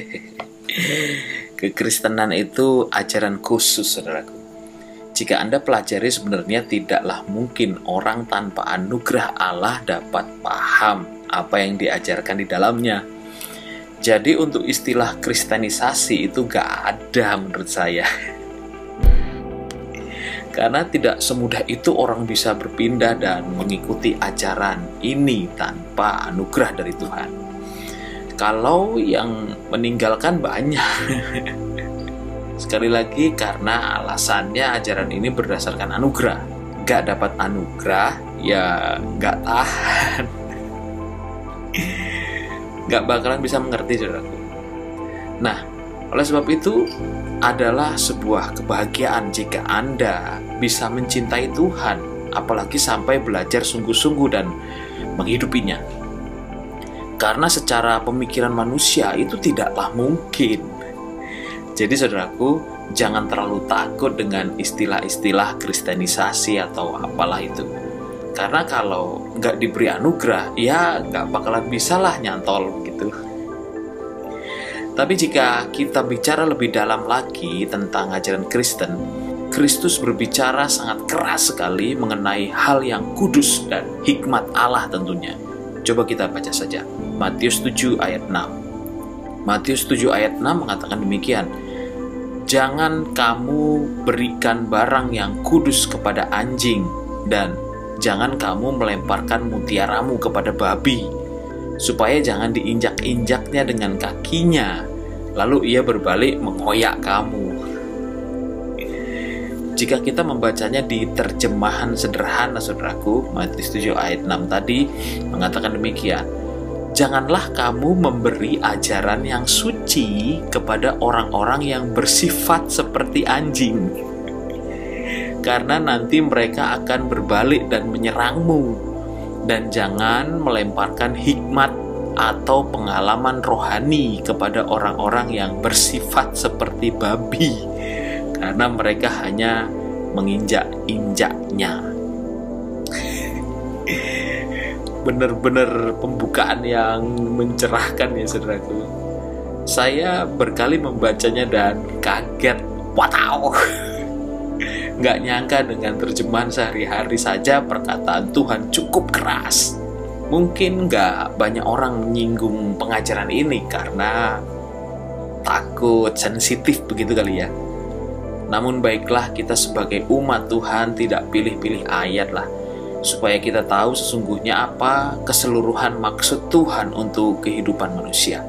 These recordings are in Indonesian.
Kekristenan itu ajaran khusus, saudaraku. Jika Anda pelajari sebenarnya tidaklah mungkin orang tanpa anugerah Allah dapat paham apa yang diajarkan di dalamnya. Jadi untuk istilah kristenisasi itu gak ada menurut saya. Karena tidak semudah itu orang bisa berpindah dan mengikuti ajaran ini tanpa anugerah dari Tuhan. Kalau yang meninggalkan banyak. Sekali lagi karena alasannya ajaran ini berdasarkan anugerah. Gak dapat anugerah, ya gak tahan. gak bakalan bisa mengerti saudaraku. Nah, oleh sebab itu adalah sebuah kebahagiaan jika Anda bisa mencintai Tuhan, apalagi sampai belajar sungguh-sungguh dan menghidupinya. Karena secara pemikiran manusia itu tidaklah mungkin. Jadi saudaraku, jangan terlalu takut dengan istilah-istilah kristenisasi atau apalah itu. Karena kalau nggak diberi anugerah ya nggak bakalan bisa lah nyantol gitu. Tapi jika kita bicara lebih dalam lagi tentang ajaran Kristen Kristus berbicara sangat keras sekali mengenai hal yang kudus dan hikmat Allah tentunya coba kita baca saja. Matius 7 ayat 6 Matius 7 ayat 6 mengatakan demikian. Jangan kamu berikan barang yang kudus kepada anjing dan jangan kamu melemparkan mutiaramu kepada babi, supaya jangan diinjak-injaknya dengan kakinya, lalu ia berbalik mengoyak kamu. Jika kita membacanya di terjemahan sederhana, saudaraku, Matius 7 ayat 6 tadi mengatakan demikian. Janganlah kamu memberi ajaran yang suci kepada orang-orang yang bersifat seperti anjing karena nanti mereka akan berbalik dan menyerangmu. Dan jangan melemparkan hikmat atau pengalaman rohani kepada orang-orang yang bersifat seperti babi, karena mereka hanya menginjak-injaknya. Benar-benar pembukaan yang mencerahkan ya saudaraku. Saya berkali membacanya dan kaget. Wow! Nggak nyangka dengan terjemahan sehari-hari saja perkataan Tuhan cukup keras. Mungkin nggak banyak orang menyinggung pengajaran ini karena takut, sensitif begitu kali ya. Namun baiklah kita sebagai umat Tuhan tidak pilih-pilih ayat lah supaya kita tahu sesungguhnya apa keseluruhan maksud Tuhan untuk kehidupan manusia.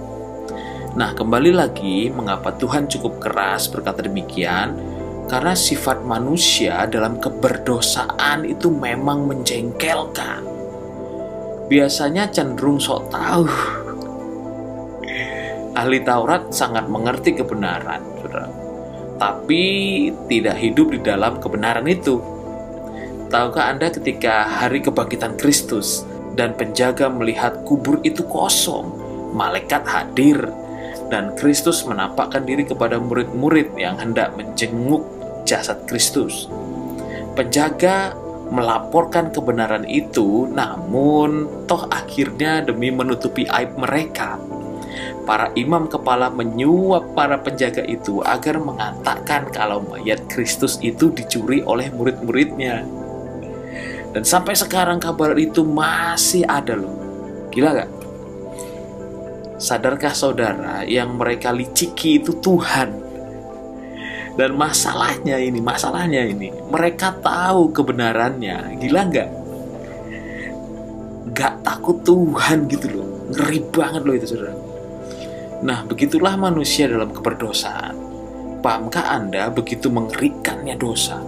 Nah, kembali lagi mengapa Tuhan cukup keras berkata demikian? Karena sifat manusia dalam keberdosaan itu memang menjengkelkan. Biasanya cenderung sok tahu. Ahli Taurat sangat mengerti kebenaran, saudara. Tapi tidak hidup di dalam kebenaran itu. Tahukah Anda ketika hari kebangkitan Kristus dan penjaga melihat kubur itu kosong, malaikat hadir dan Kristus menampakkan diri kepada murid-murid yang hendak menjenguk jasad Kristus. Penjaga melaporkan kebenaran itu, namun toh akhirnya demi menutupi aib mereka, para imam kepala menyuap para penjaga itu agar mengatakan kalau mayat Kristus itu dicuri oleh murid-muridnya. Dan sampai sekarang kabar itu masih ada loh. Gila gak? Sadarkah saudara yang mereka liciki itu Tuhan dan masalahnya ini, masalahnya ini, mereka tahu kebenarannya. Gila nggak? Gak takut Tuhan gitu loh. Ngeri banget loh itu saudara. Nah, begitulah manusia dalam keberdosaan. Pahamkah Anda begitu mengerikannya dosa?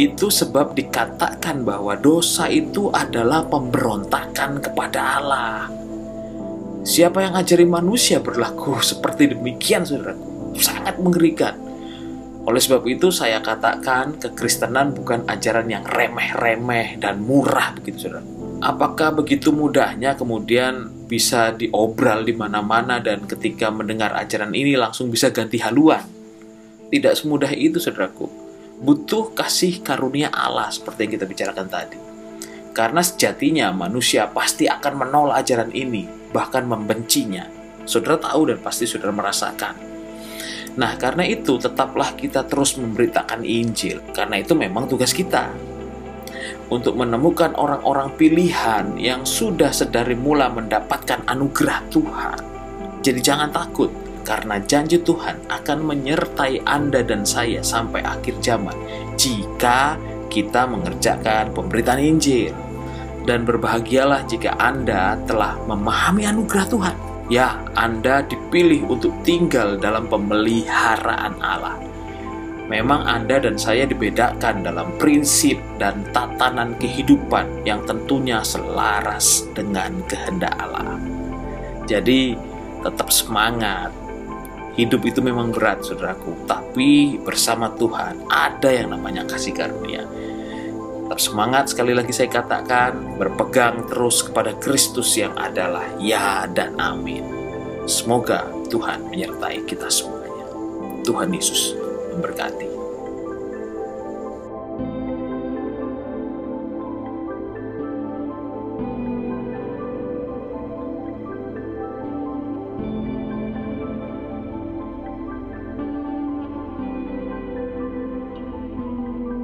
Itu sebab dikatakan bahwa dosa itu adalah pemberontakan kepada Allah. Siapa yang ngajari manusia berlaku seperti demikian, saudaraku? Sangat mengerikan oleh sebab itu saya katakan kekristenan bukan ajaran yang remeh-remeh dan murah begitu saudara. Apakah begitu mudahnya kemudian bisa diobral di mana-mana dan ketika mendengar ajaran ini langsung bisa ganti haluan? Tidak semudah itu saudaraku. Butuh kasih karunia Allah seperti yang kita bicarakan tadi. Karena sejatinya manusia pasti akan menolak ajaran ini, bahkan membencinya. Saudara tahu dan pasti saudara merasakan. Nah, karena itu tetaplah kita terus memberitakan Injil, karena itu memang tugas kita untuk menemukan orang-orang pilihan yang sudah sedari mula mendapatkan anugerah Tuhan. Jadi jangan takut, karena janji Tuhan akan menyertai Anda dan saya sampai akhir zaman jika kita mengerjakan pemberitaan Injil. Dan berbahagialah jika Anda telah memahami anugerah Tuhan. Ya, Anda dipilih untuk tinggal dalam pemeliharaan Allah memang Anda dan saya dibedakan dalam prinsip dan tatanan kehidupan yang tentunya selaras dengan kehendak Allah. Jadi, tetap semangat. Hidup itu memang berat, saudaraku, tapi bersama Tuhan ada yang namanya kasih karunia. Tetap semangat, sekali lagi saya katakan, berpegang terus kepada Kristus yang adalah ya dan amin. Semoga Tuhan menyertai kita semuanya. Tuhan Yesus memberkati.